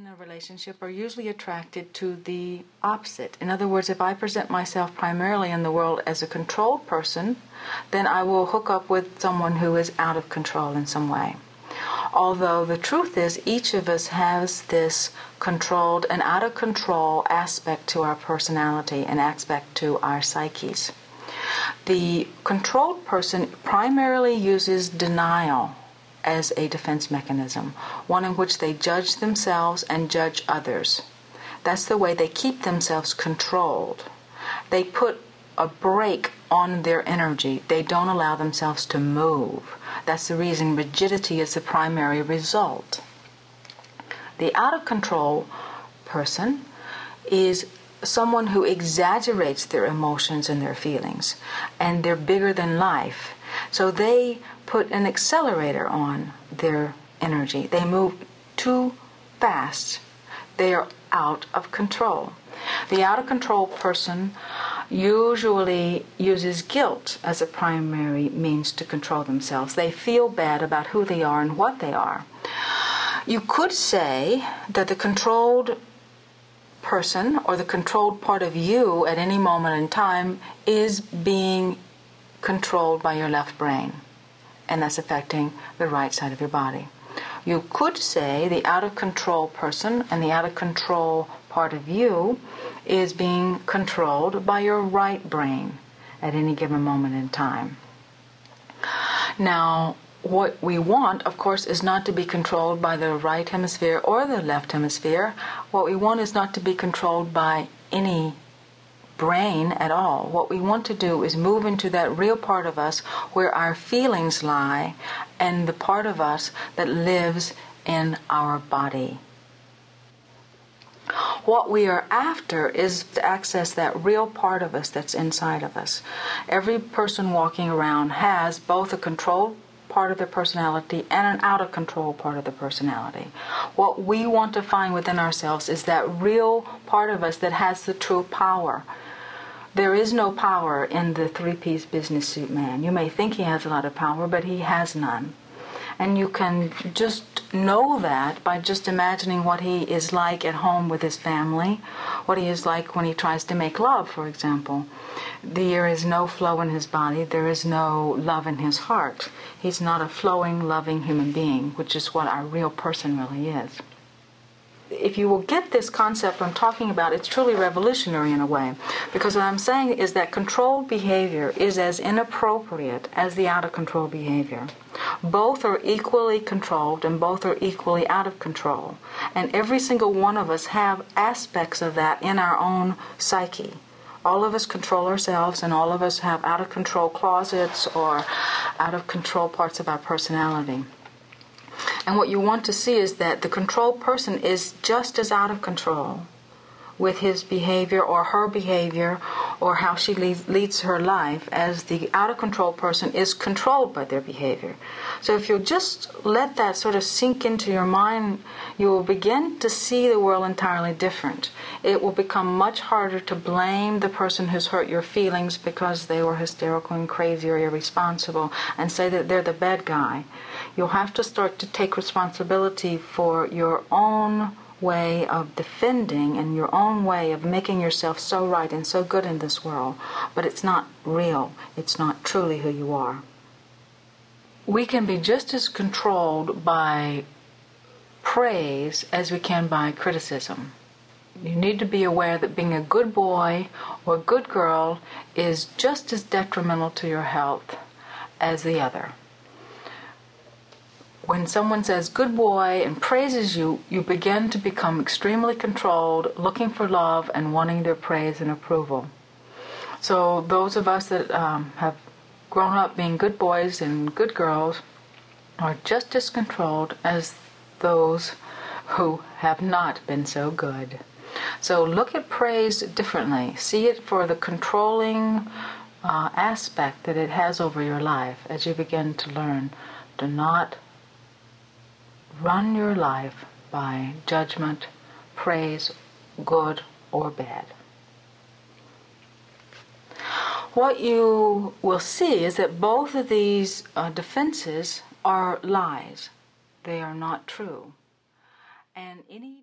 in a relationship are usually attracted to the opposite. In other words, if I present myself primarily in the world as a controlled person, then I will hook up with someone who is out of control in some way. Although the truth is, each of us has this controlled and out of control aspect to our personality and aspect to our psyches. The controlled person primarily uses denial as a defense mechanism, one in which they judge themselves and judge others. That's the way they keep themselves controlled. They put a brake on their energy. They don't allow themselves to move. That's the reason rigidity is the primary result. The out of control person is someone who exaggerates their emotions and their feelings, and they're bigger than life. So they put an accelerator on their energy. They move too fast. They are out of control. The out of control person usually uses guilt as a primary means to control themselves. They feel bad about who they are and what they are. You could say that the controlled person or the controlled part of you at any moment in time is being controlled by your left brain, and that's affecting the right side of your body. You could say the out of control person and the out of control part of you is being controlled by your right brain at any given moment in time. Now, what we want, of course, is not to be controlled by the right hemisphere or the left hemisphere. What we want is not to be controlled by any brain at all. What we want to do is move into that real part of us where our feelings lie and the part of us that lives in our body. What we are after is to access that real part of us that's inside of us. Every person walking around has both a controlled part of their personality and an out of control part of the personality. What we want to find within ourselves is that real part of us that has the true power. There is no power in the three piece business suit man. You may think he has a lot of power, but he has none. And you can just know that by just imagining what he is like at home with his family, what he is like when he tries to make love, for example. There is no flow in his body, there is no love in his heart. He's not a flowing, loving human being, which is what our real person really is if you will get this concept I'm talking about, it's truly revolutionary in a way. Because what I'm saying is that controlled behavior is as inappropriate as the out of control behavior. Both are equally controlled and both are equally out of control. And every single one of us have aspects of that in our own psyche. All of us control ourselves, and all of us have out of control closets or out of control parts of our personality. And what you want to see is that the control person is just as out of control with his behavior or her behavior or how she leads, leads, her life as the out of control person is controlled by their behavior. So if you just let that sort of sink into your mind, you will begin to see the world entirely different. It will become much harder to blame the person who's hurt your feelings because they were hysterical and crazy or irresponsible and say that they're the bad guy. You'll have to start to take responsibility for your own way of defending and your own way of making yourself so right and so good in this world, but it's not real. It's not truly who you are. We can be just as controlled by praise as we can by criticism. You need to be aware that being a good boy or a good girl is just as detrimental to your health as the other when someone says good boy and praises you, you begin to become extremely controlled, looking for love and wanting their praise and approval. So, those of us that um, have grown up being good boys and good girls are just as controlled as those who have not been so good. So, look at praise differently. See it for the controlling uh, aspect that it has over your life as you begin to learn. Do not run your life by judgment, praise, good or bad. What you will see is that both of these uh, defenses are lies. They are not true. And any